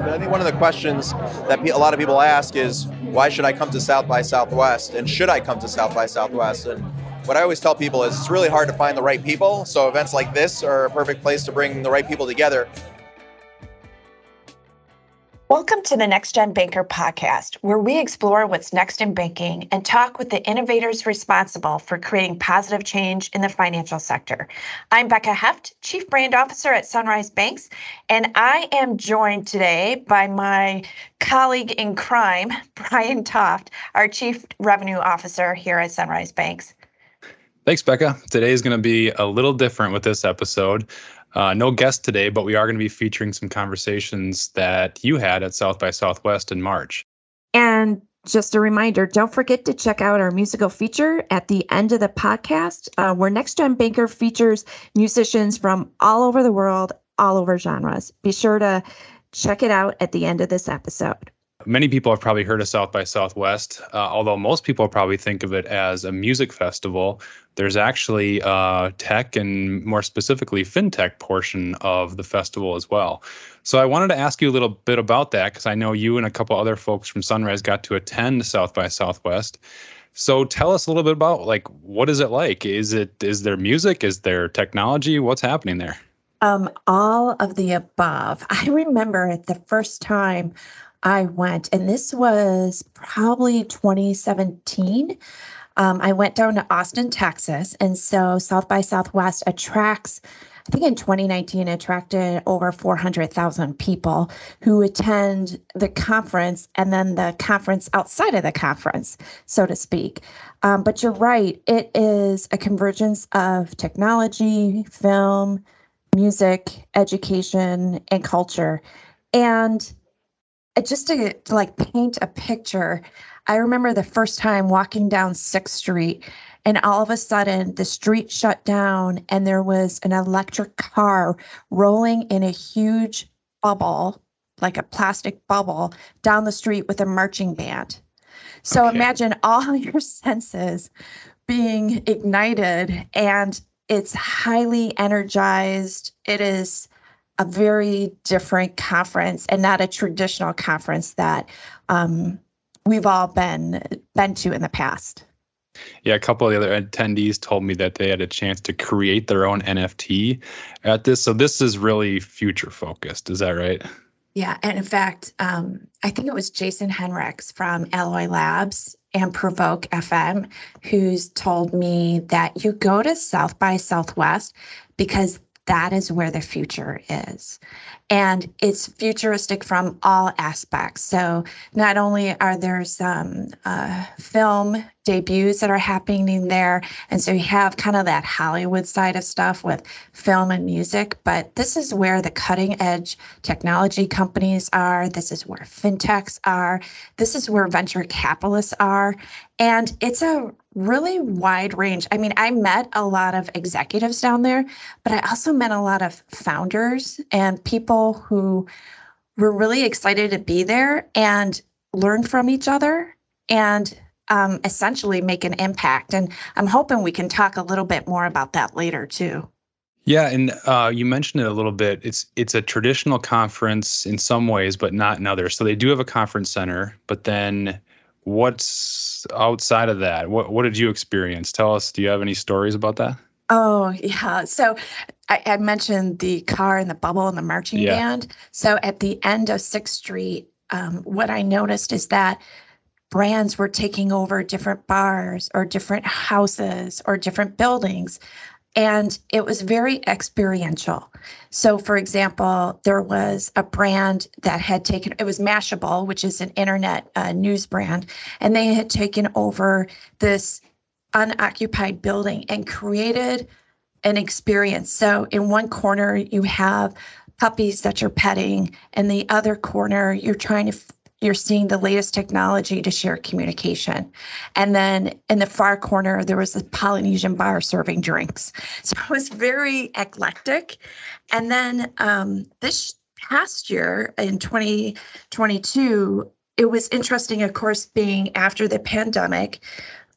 I think one of the questions that a lot of people ask is why should I come to South by Southwest and should I come to South by Southwest? And what I always tell people is it's really hard to find the right people. So events like this are a perfect place to bring the right people together. Welcome to the Next Gen Banker podcast, where we explore what's next in banking and talk with the innovators responsible for creating positive change in the financial sector. I'm Becca Heft, Chief Brand Officer at Sunrise Banks, and I am joined today by my colleague in crime, Brian Toft, our Chief Revenue Officer here at Sunrise Banks. Thanks, Becca. Today is going to be a little different with this episode. Uh, no guest today, but we are going to be featuring some conversations that you had at South by Southwest in March. And just a reminder don't forget to check out our musical feature at the end of the podcast, uh, where Next Gen Banker features musicians from all over the world, all over genres. Be sure to check it out at the end of this episode. Many people have probably heard of South by Southwest, uh, although most people probably think of it as a music festival. There's actually a tech and more specifically fintech portion of the festival as well. So I wanted to ask you a little bit about that because I know you and a couple other folks from Sunrise got to attend South by Southwest. So tell us a little bit about like what is it like? Is it is there music? Is there technology? What's happening there? Um, all of the above. I remember the first time I went, and this was probably 2017. Um, I went down to Austin, Texas. And so South by Southwest attracts, I think in 2019, attracted over 400,000 people who attend the conference and then the conference outside of the conference, so to speak. Um, but you're right, it is a convergence of technology, film, music, education, and culture. And just to, to like paint a picture, I remember the first time walking down 6th Street and all of a sudden the street shut down and there was an electric car rolling in a huge bubble, like a plastic bubble, down the street with a marching band. So okay. imagine all your senses being ignited and it's highly energized. It is a very different conference and not a traditional conference that um, we've all been been to in the past. Yeah, a couple of the other attendees told me that they had a chance to create their own NFT at this. So this is really future focused. Is that right? Yeah, and in fact, um, I think it was Jason Henrichs from Alloy Labs and Provoke FM who's told me that you go to South by Southwest because that is where the future is. And it's futuristic from all aspects. So, not only are there some uh, film debuts that are happening there, and so you have kind of that Hollywood side of stuff with film and music, but this is where the cutting edge technology companies are. This is where fintechs are. This is where venture capitalists are. And it's a really wide range. I mean, I met a lot of executives down there, but I also met a lot of founders and people who were really excited to be there and learn from each other and um, essentially make an impact. And I'm hoping we can talk a little bit more about that later too. Yeah, and uh, you mentioned it a little bit. It's it's a traditional conference in some ways, but not in others. So they do have a conference center, but then what's outside of that? What what did you experience? Tell us. Do you have any stories about that? Oh yeah. So I, I mentioned the car and the bubble and the marching yeah. band. So at the end of Sixth Street, um, what I noticed is that brands were taking over different bars or different houses or different buildings and it was very experiential. So, for example, there was a brand that had taken it was Mashable, which is an internet uh, news brand, and they had taken over this unoccupied building and created an experience. So, in one corner, you have puppies that you're petting, and the other corner, you're trying to you're seeing the latest technology to share communication. And then in the far corner, there was a Polynesian bar serving drinks. So it was very eclectic. And then um, this past year in 2022, it was interesting, of course, being after the pandemic,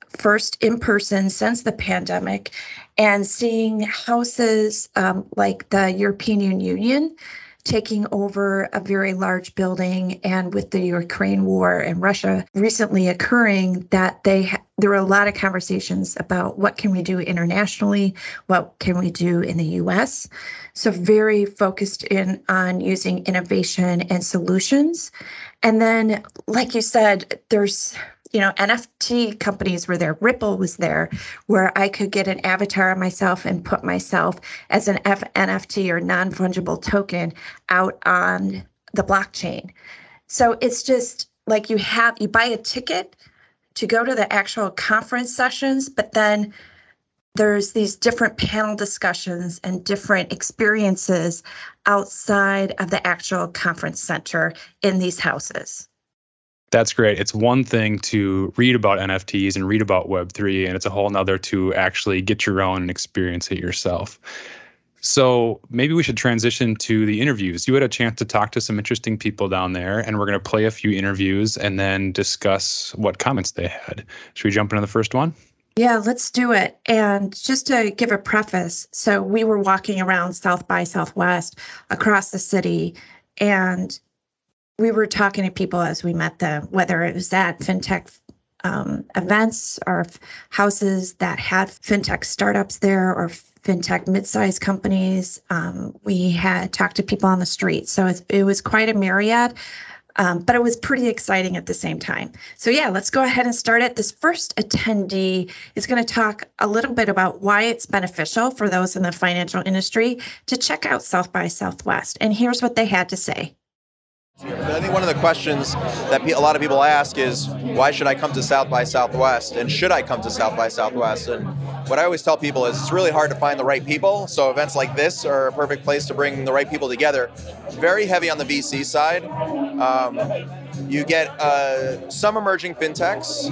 first in person since the pandemic, and seeing houses um, like the European Union taking over a very large building and with the Ukraine war and Russia recently occurring that they ha- there were a lot of conversations about what can we do internationally, what can we do in the US. So very focused in on using innovation and solutions. And then like you said, there's you know, NFT companies were there. Ripple was there, where I could get an avatar of myself and put myself as an F- NFT or non fungible token out on the blockchain. So it's just like you have, you buy a ticket to go to the actual conference sessions, but then there's these different panel discussions and different experiences outside of the actual conference center in these houses. That's great. It's one thing to read about NFTs and read about Web3, and it's a whole nother to actually get your own and experience it yourself. So maybe we should transition to the interviews. You had a chance to talk to some interesting people down there, and we're going to play a few interviews and then discuss what comments they had. Should we jump into the first one? Yeah, let's do it. And just to give a preface, so we were walking around South by Southwest across the city, and we were talking to people as we met them, whether it was at fintech um, events or houses that had fintech startups there or fintech mid-sized companies. Um, we had talked to people on the street, so it, it was quite a myriad. Um, but it was pretty exciting at the same time. So, yeah, let's go ahead and start it. This first attendee is going to talk a little bit about why it's beneficial for those in the financial industry to check out South by Southwest. And here's what they had to say. I think one of the questions that a lot of people ask is why should I come to South by Southwest and should I come to South by Southwest? And what I always tell people is it's really hard to find the right people. So events like this are a perfect place to bring the right people together. Very heavy on the VC side. Um, you get uh, some emerging fintechs,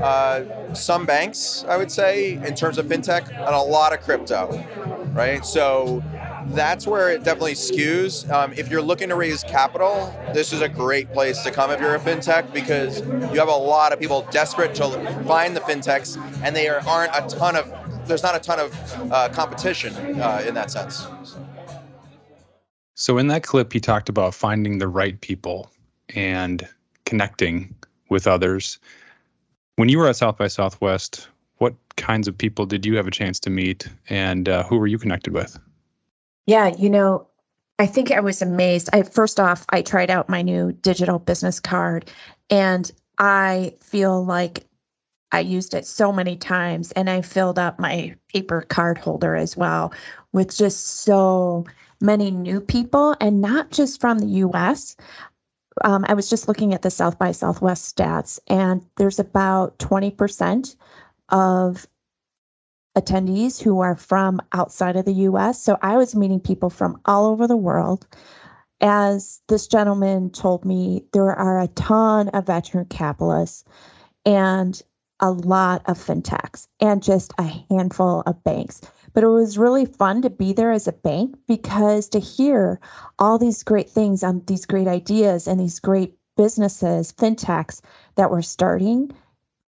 uh, some banks, I would say, in terms of fintech, and a lot of crypto, right? So that's where it definitely skews. Um, if you're looking to raise capital, this is a great place to come if you're a fintech because you have a lot of people desperate to find the fintechs, and there aren't a ton of there's not a ton of uh, competition uh, in that sense. So in that clip, he talked about finding the right people and connecting with others. When you were at South by Southwest, what kinds of people did you have a chance to meet, and uh, who were you connected with? Yeah, you know, I think I was amazed. I first off, I tried out my new digital business card and I feel like I used it so many times and I filled up my paper card holder as well with just so many new people and not just from the US. Um, I was just looking at the South by Southwest stats, and there's about 20% of attendees who are from outside of the US. So I was meeting people from all over the world. As this gentleman told me, there are a ton of venture capitalists and a lot of fintechs and just a handful of banks. But it was really fun to be there as a bank because to hear all these great things on these great ideas and these great businesses, fintechs that were starting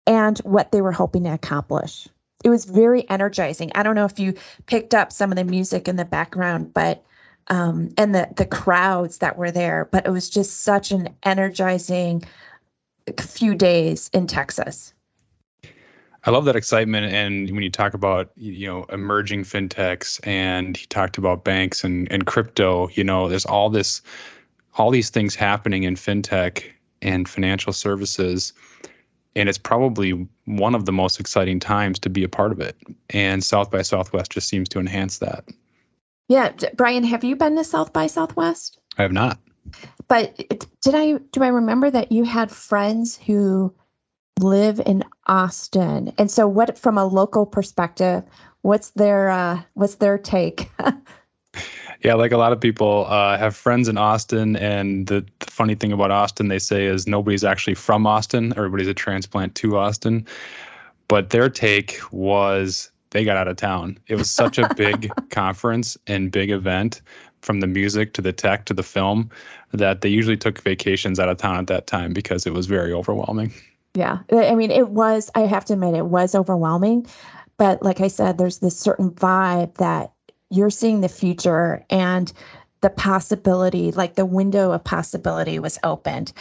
and what they were hoping to accomplish it was very energizing. I don't know if you picked up some of the music in the background, but um, and the the crowds that were there, but it was just such an energizing few days in Texas. I love that excitement, and when you talk about you know emerging fintechs, and he talked about banks and and crypto, you know, there's all this, all these things happening in fintech and financial services and it's probably one of the most exciting times to be a part of it. And South by Southwest just seems to enhance that. Yeah, Brian, have you been to South by Southwest? I have not. But did I do I remember that you had friends who live in Austin? And so what from a local perspective, what's their uh what's their take? Yeah, like a lot of people uh, have friends in Austin, and the, the, funny thing about Austin, they say, is nobody's actually from Austin. Everybody's a transplant to Austin. But their take was they got out of town. It was such a big conference and big event, from the music to the tech to the film, that they usually took vacations out of town at that time because it was very overwhelming. Yeah, I mean, it was. I have to admit, it was overwhelming. But like I said, there's this certain vibe that you're seeing the future and the possibility, like the window of possibility was opened.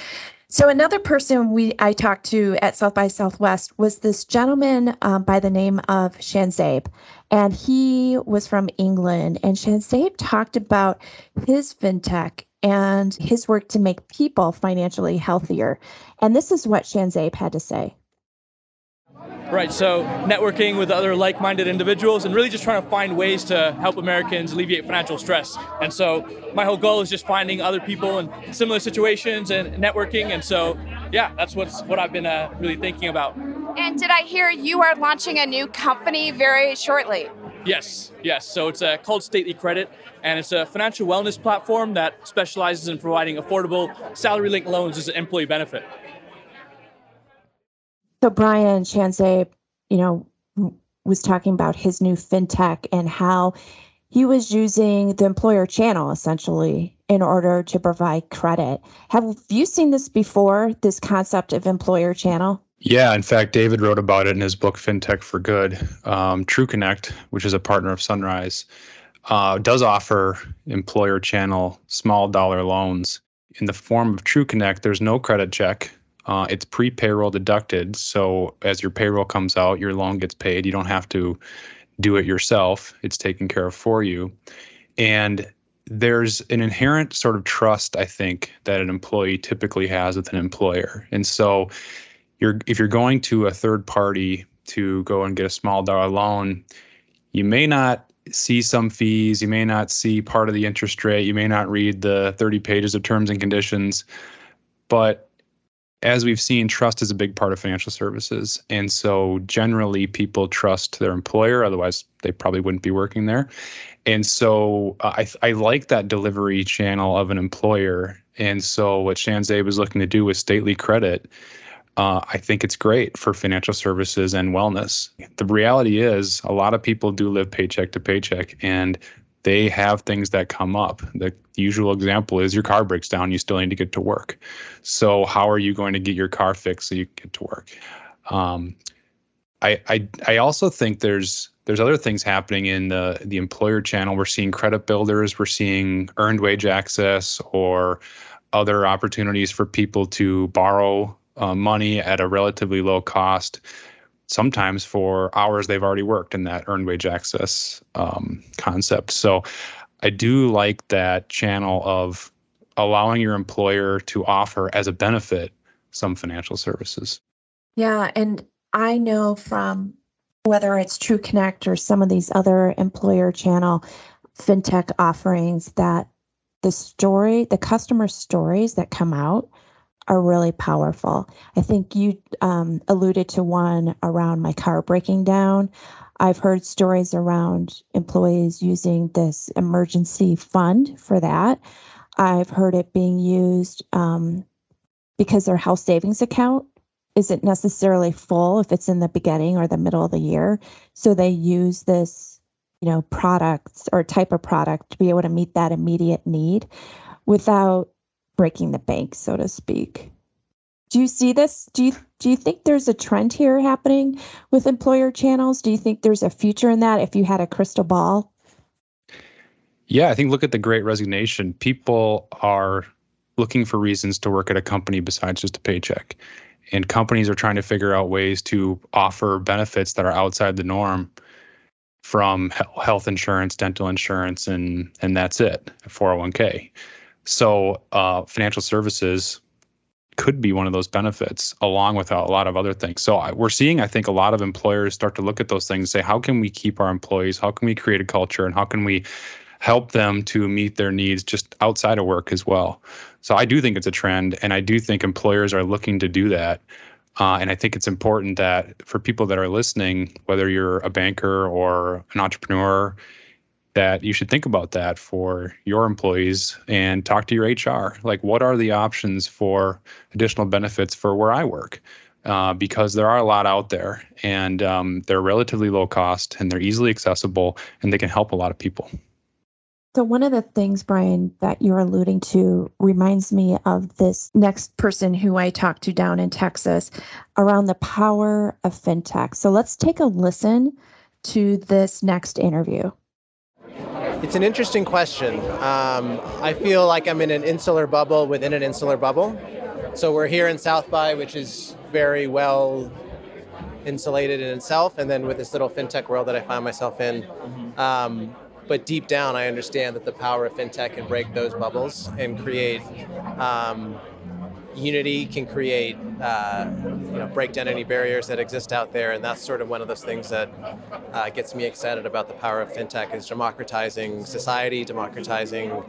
So another person we I talked to at South by Southwest was this gentleman um, by the name of Shanzabe, and he was from England. And Shanzabe talked about his fintech and his work to make people financially healthier. And this is what Shanzabe had to say. Right, so networking with other like minded individuals and really just trying to find ways to help Americans alleviate financial stress. And so my whole goal is just finding other people in similar situations and networking. And so, yeah, that's what's what I've been uh, really thinking about. And did I hear you are launching a new company very shortly? Yes, yes. So it's uh, called Stately Credit, and it's a financial wellness platform that specializes in providing affordable salary linked loans as an employee benefit. So Brian Shanzabe, you know, was talking about his new fintech and how he was using the employer channel essentially in order to provide credit. Have you seen this before, this concept of employer channel? Yeah, in fact, David wrote about it in his book FinTech for Good. Um, TrueConnect, which is a partner of Sunrise, uh, does offer employer channel small dollar loans in the form of TrueConnect. There's no credit check. Uh, it's pre-payroll deducted, so as your payroll comes out, your loan gets paid. You don't have to do it yourself; it's taken care of for you. And there's an inherent sort of trust, I think, that an employee typically has with an employer. And so, you're if you're going to a third party to go and get a small dollar loan, you may not see some fees, you may not see part of the interest rate, you may not read the 30 pages of terms and conditions, but as we've seen, trust is a big part of financial services. And so generally people trust their employer, otherwise they probably wouldn't be working there. And so uh, I, I like that delivery channel of an employer. And so what Shanzabe was looking to do with stately credit, uh, I think it's great for financial services and wellness. The reality is a lot of people do live paycheck to paycheck and they have things that come up. The usual example is your car breaks down, you still need to get to work. So how are you going to get your car fixed so you get to work? Um, I, I I also think there's there's other things happening in the the employer channel. We're seeing credit builders, we're seeing earned wage access, or other opportunities for people to borrow uh, money at a relatively low cost sometimes for hours they've already worked in that earned wage access um, concept. So I do like that channel of allowing your employer to offer as a benefit some financial services. Yeah. And I know from whether it's TrueConnect or some of these other employer channel fintech offerings that the story, the customer stories that come out are really powerful. I think you um, alluded to one around my car breaking down. I've heard stories around employees using this emergency fund for that. I've heard it being used um, because their health savings account isn't necessarily full if it's in the beginning or the middle of the year. So they use this, you know, products or type of product to be able to meet that immediate need without breaking the bank, so to speak. Do you see this? Do you do you think there's a trend here happening with employer channels? Do you think there's a future in that if you had a crystal ball? Yeah, I think look at the great resignation. People are looking for reasons to work at a company besides just a paycheck. And companies are trying to figure out ways to offer benefits that are outside the norm from health insurance, dental insurance, and and that's it, 401k. So uh, financial services could be one of those benefits along with a lot of other things. So I, we're seeing, I think, a lot of employers start to look at those things say, how can we keep our employees? How can we create a culture? And how can we help them to meet their needs just outside of work as well? So I do think it's a trend. And I do think employers are looking to do that. Uh, and I think it's important that for people that are listening, whether you're a banker or an entrepreneur, that you should think about that for your employees and talk to your HR. Like, what are the options for additional benefits for where I work? Uh, because there are a lot out there and um, they're relatively low cost and they're easily accessible and they can help a lot of people. So, one of the things, Brian, that you're alluding to reminds me of this next person who I talked to down in Texas around the power of fintech. So, let's take a listen to this next interview. It's an interesting question. Um, I feel like I'm in an insular bubble within an insular bubble. So we're here in South by, which is very well insulated in itself, and then with this little fintech world that I find myself in. Um, but deep down, I understand that the power of fintech can break those bubbles and create um, unity, can create, uh, you know, break down any barriers that exist out there, and that's sort of one of those things that uh, gets me excited about the power of fintech is democratizing society, democratizing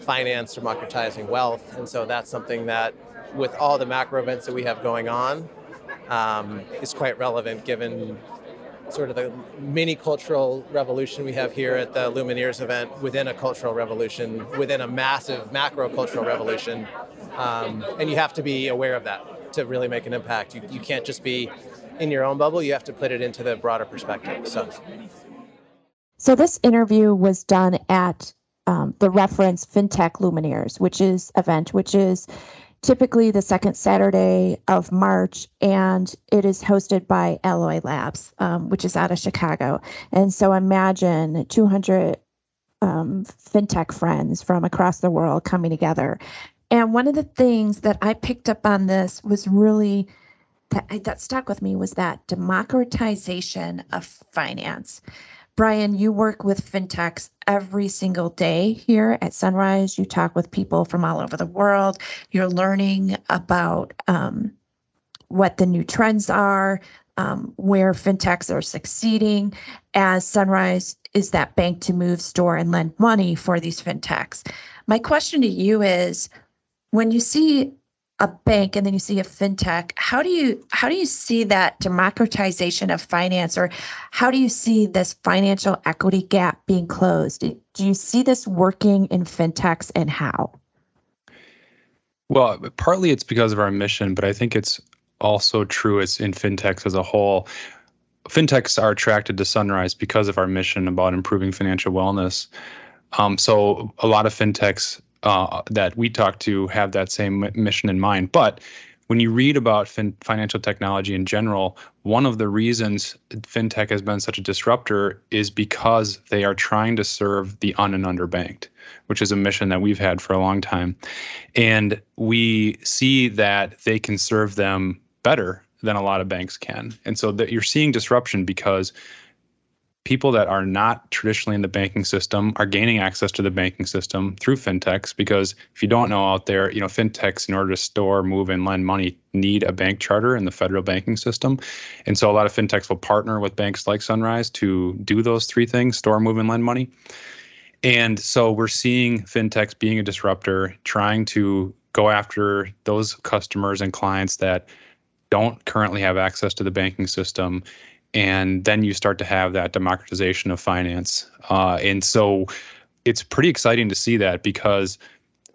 finance, democratizing wealth, and so that's something that, with all the macro events that we have going on, um, is quite relevant given sort of the mini cultural revolution we have here at the Luminaries event within a cultural revolution, within a massive macro cultural revolution. Um, and you have to be aware of that to really make an impact. You, you can't just be in your own bubble, you have to put it into the broader perspective. So, so this interview was done at um, the reference FinTech Luminaries, which is event, which is typically the second Saturday of March, and it is hosted by Alloy Labs, um, which is out of Chicago. And so imagine 200 um, fintech friends from across the world coming together. And one of the things that I picked up on this was really that, that stuck with me was that democratization of finance. Brian, you work with fintechs every single day here at Sunrise. You talk with people from all over the world. You're learning about um, what the new trends are, um, where fintechs are succeeding, as Sunrise is that bank to move, store, and lend money for these fintechs. My question to you is when you see a bank and then you see a fintech how do you how do you see that democratization of finance? Or how do you see this financial equity gap being closed? Do you see this working in fintechs and how? Well partly it's because of our mission but i think it's also true it's in fintechs as a whole. Fintechs are attracted to sunrise because of our mission about improving financial wellness. Um, so a lot of fintechs uh, that we talk to have that same mission in mind. But when you read about fin- financial technology in general, one of the reasons fintech has been such a disruptor is because they are trying to serve the un and underbanked, which is a mission that we've had for a long time. And we see that they can serve them better than a lot of banks can. And so that you're seeing disruption because people that are not traditionally in the banking system are gaining access to the banking system through fintechs because if you don't know out there you know fintechs in order to store move and lend money need a bank charter in the federal banking system. And so a lot of fintechs will partner with banks like sunrise to do those three things store move and lend money. And so we're seeing fintechs being a disruptor trying to go after those customers and clients that don't currently have access to the banking system and then you start to have that democratization of finance. Uh, and so it's pretty exciting to see that because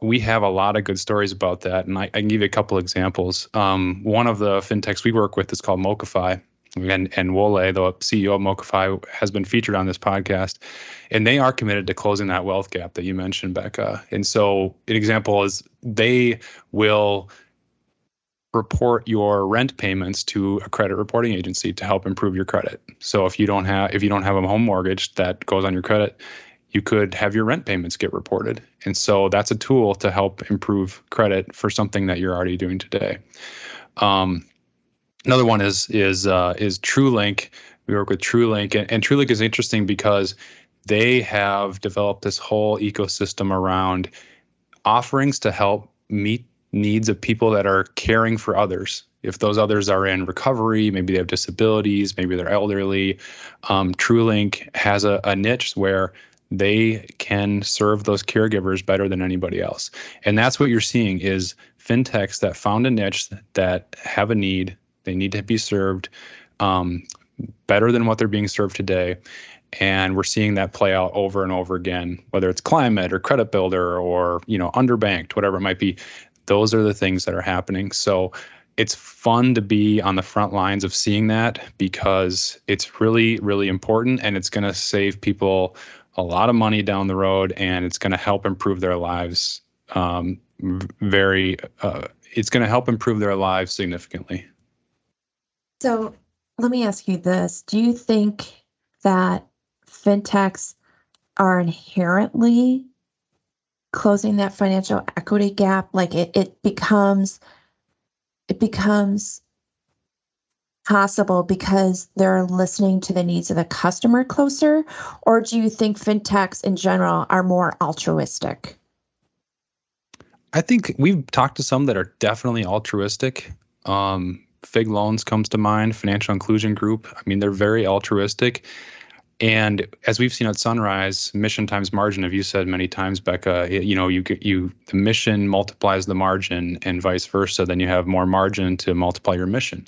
we have a lot of good stories about that. And I, I can give you a couple examples. Um, one of the fintechs we work with is called MoCaFi. And, and Wole, the CEO of MoCaFi, has been featured on this podcast. And they are committed to closing that wealth gap that you mentioned, Becca. And so, an example is they will report your rent payments to a credit reporting agency to help improve your credit. So if you don't have if you don't have a home mortgage that goes on your credit, you could have your rent payments get reported. And so that's a tool to help improve credit for something that you're already doing today. Um, another one is is uh, is TrueLink. We work with TrueLink, and, and TrueLink is interesting because they have developed this whole ecosystem around offerings to help meet needs of people that are caring for others. If those others are in recovery, maybe they have disabilities, maybe they're elderly, um, TrueLink has a, a niche where they can serve those caregivers better than anybody else. And that's what you're seeing is fintechs that found a niche that have a need, they need to be served um, better than what they're being served today. And we're seeing that play out over and over again, whether it's climate or credit builder or you know underbanked, whatever it might be those are the things that are happening. So it's fun to be on the front lines of seeing that because it's really, really important and it's going to save people a lot of money down the road and it's going to help improve their lives um, very, uh, it's going to help improve their lives significantly. So let me ask you this Do you think that fintechs are inherently closing that financial equity gap like it, it becomes it becomes possible because they're listening to the needs of the customer closer or do you think fintechs in general are more altruistic I think we've talked to some that are definitely altruistic. Um, Fig Loans comes to mind, Financial Inclusion Group. I mean, they're very altruistic. And as we've seen at Sunrise, mission times margin, have you said many times, Becca, you know, you you the mission multiplies the margin and vice versa. Then you have more margin to multiply your mission.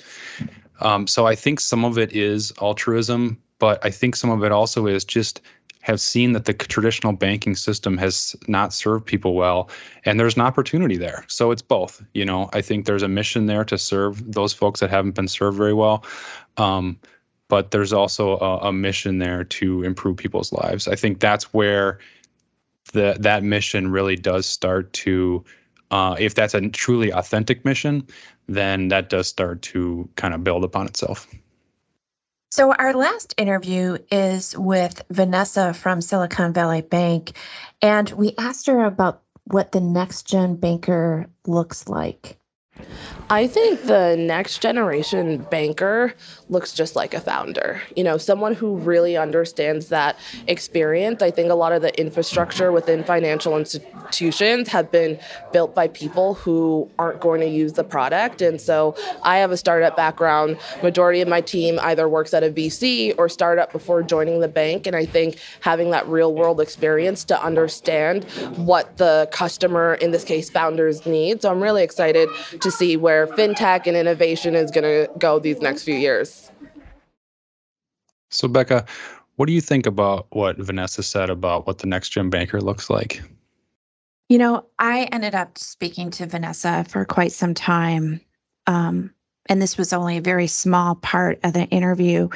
Um, so I think some of it is altruism, but I think some of it also is just have seen that the traditional banking system has not served people well and there's an opportunity there so it's both you know i think there's a mission there to serve those folks that haven't been served very well um, but there's also a, a, mission there to improve people's lives i think that's where the, that mission really does start to uh, if that's a truly authentic mission then that does start to kind of build upon itself so, our last interview is with Vanessa from Silicon Valley Bank, and we asked her about what the next gen banker looks like. I think the next generation banker looks just like a founder. You know, someone who really understands that experience. I think a lot of the infrastructure within financial institutions have been built by people who aren't going to use the product. And so I have a startup background. Majority of my team either works at a VC or startup before joining the bank. And I think having that real world experience to understand what the customer, in this case founders, need. So I'm really excited to see where where fintech and innovation is going to go these next few years. So, Becca, what do you think about what Vanessa said about what the next gen banker looks like? You know, I ended up speaking to Vanessa for quite some time. Um, and this was only a very small part of the interview.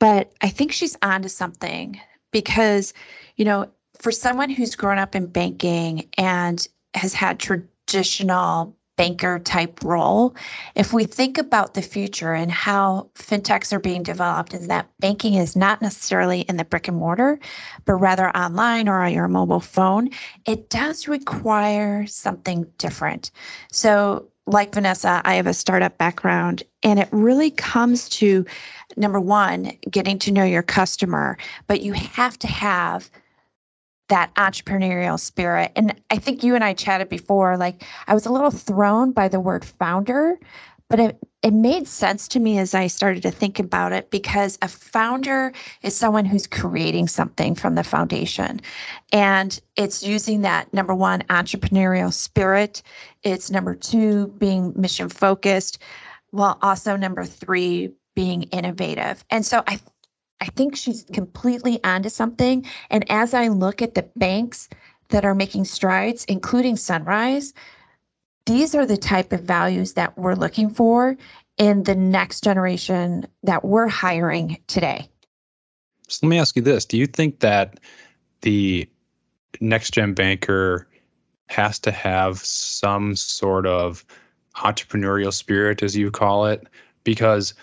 But I think she's onto something because, you know, for someone who's grown up in banking and has had traditional banker type role. If we think about the future and how fintechs are being developed, is that banking is not necessarily in the brick and mortar, but rather online or on your mobile phone, it does require something different. So, like Vanessa, I have a startup background, and it really comes to number one, getting to know your customer, but you have to have that entrepreneurial spirit. And I think you and I chatted before, like I was a little thrown by the word founder, but it, it made sense to me as I started to think about it because a founder is someone who's creating something from the foundation. And it's using that number one, entrepreneurial spirit. It's number two, being mission focused, while also number three, being innovative. And so I I think she's completely onto something. And as I look at the banks that are making strides, including Sunrise, these are the type of values that we're looking for in the next generation that we're hiring today. So let me ask you this Do you think that the next gen banker has to have some sort of entrepreneurial spirit, as you call it? Because,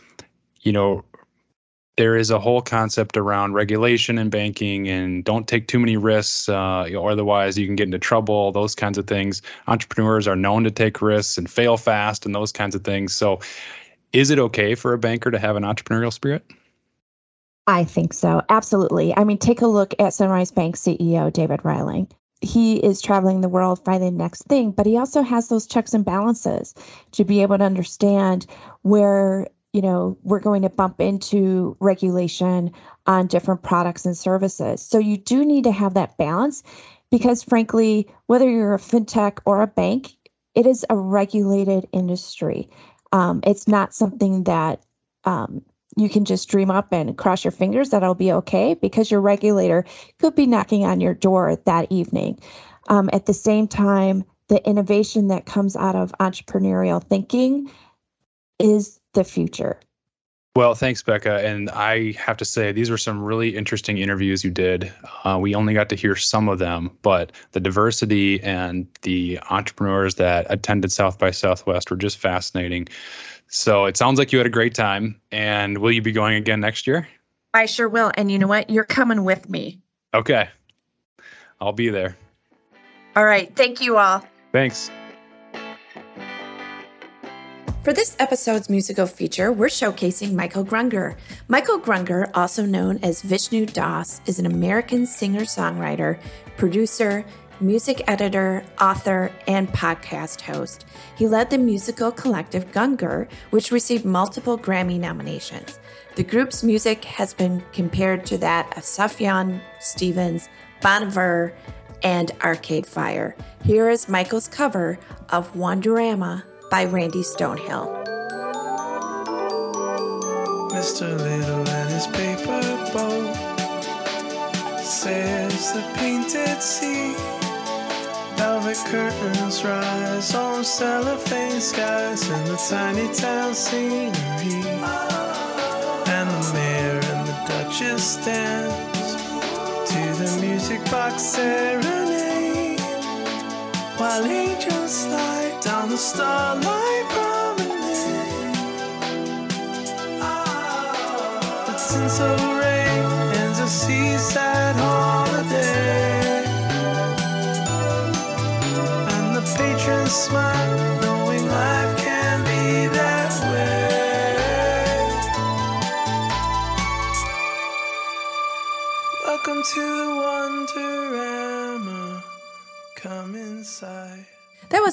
you know, there is a whole concept around regulation and banking and don't take too many risks uh, or otherwise you can get into trouble those kinds of things. Entrepreneurs are known to take risks and fail fast and those kinds of things. So is it okay for a banker to have an entrepreneurial spirit? I think so. Absolutely. I mean take a look at sunrise bank ceo david reiling he is traveling the world finding the next thing, but he also has those checks and balances to be able to understand where you know, we're going to bump into regulation on different products and services. So you do need to have that balance because, frankly, whether you're a fintech or a bank, it is a regulated industry. Um, it's not something that um, you can just dream up and cross your fingers that it'll be okay because your regulator could be knocking on your door that evening. Um, at the same time, the innovation that comes out of entrepreneurial thinking is the future. Well, thanks, Becca. And I have to say, these were some really interesting interviews you did. Uh, we only got to hear some of them, but the diversity and the entrepreneurs that attended South by Southwest were just fascinating. So it sounds like you had a great time. And will you be going again next year? I sure will. And you know what? You're coming with me. Okay. I'll be there. All right. Thank you all. Thanks. For this episode's musical feature, we're showcasing Michael Gungor. Michael Gungor, also known as Vishnu Das, is an American singer songwriter, producer, music editor, author, and podcast host. He led the musical collective Gungor, which received multiple Grammy nominations. The group's music has been compared to that of Sufjan Stevens, Bon Iver, and Arcade Fire. Here is Michael's cover of Wonderama by Randy Stonehill. Mr. Little and his paper boat sails the painted sea. Velvet curtains rise on cellophane skies and the tiny town scenery. And the mayor and the duchess dance to the music box serenade while angels slide down the starlight promenade. The tinsel rain ends a seaside holiday,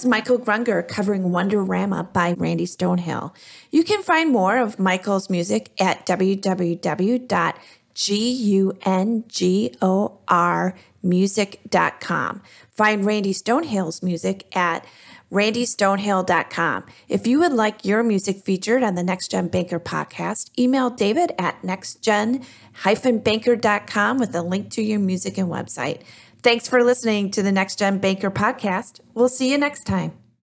Michael Gungor covering Wonderama by Randy Stonehill. You can find more of Michael's music at www.gungormusic.com. Find Randy Stonehill's music at randystonehill.com. If you would like your music featured on the Next Gen Banker podcast, email David at nextgen-banker.com with a link to your music and website. Thanks for listening to the Next Gen Banker podcast. We'll see you next time.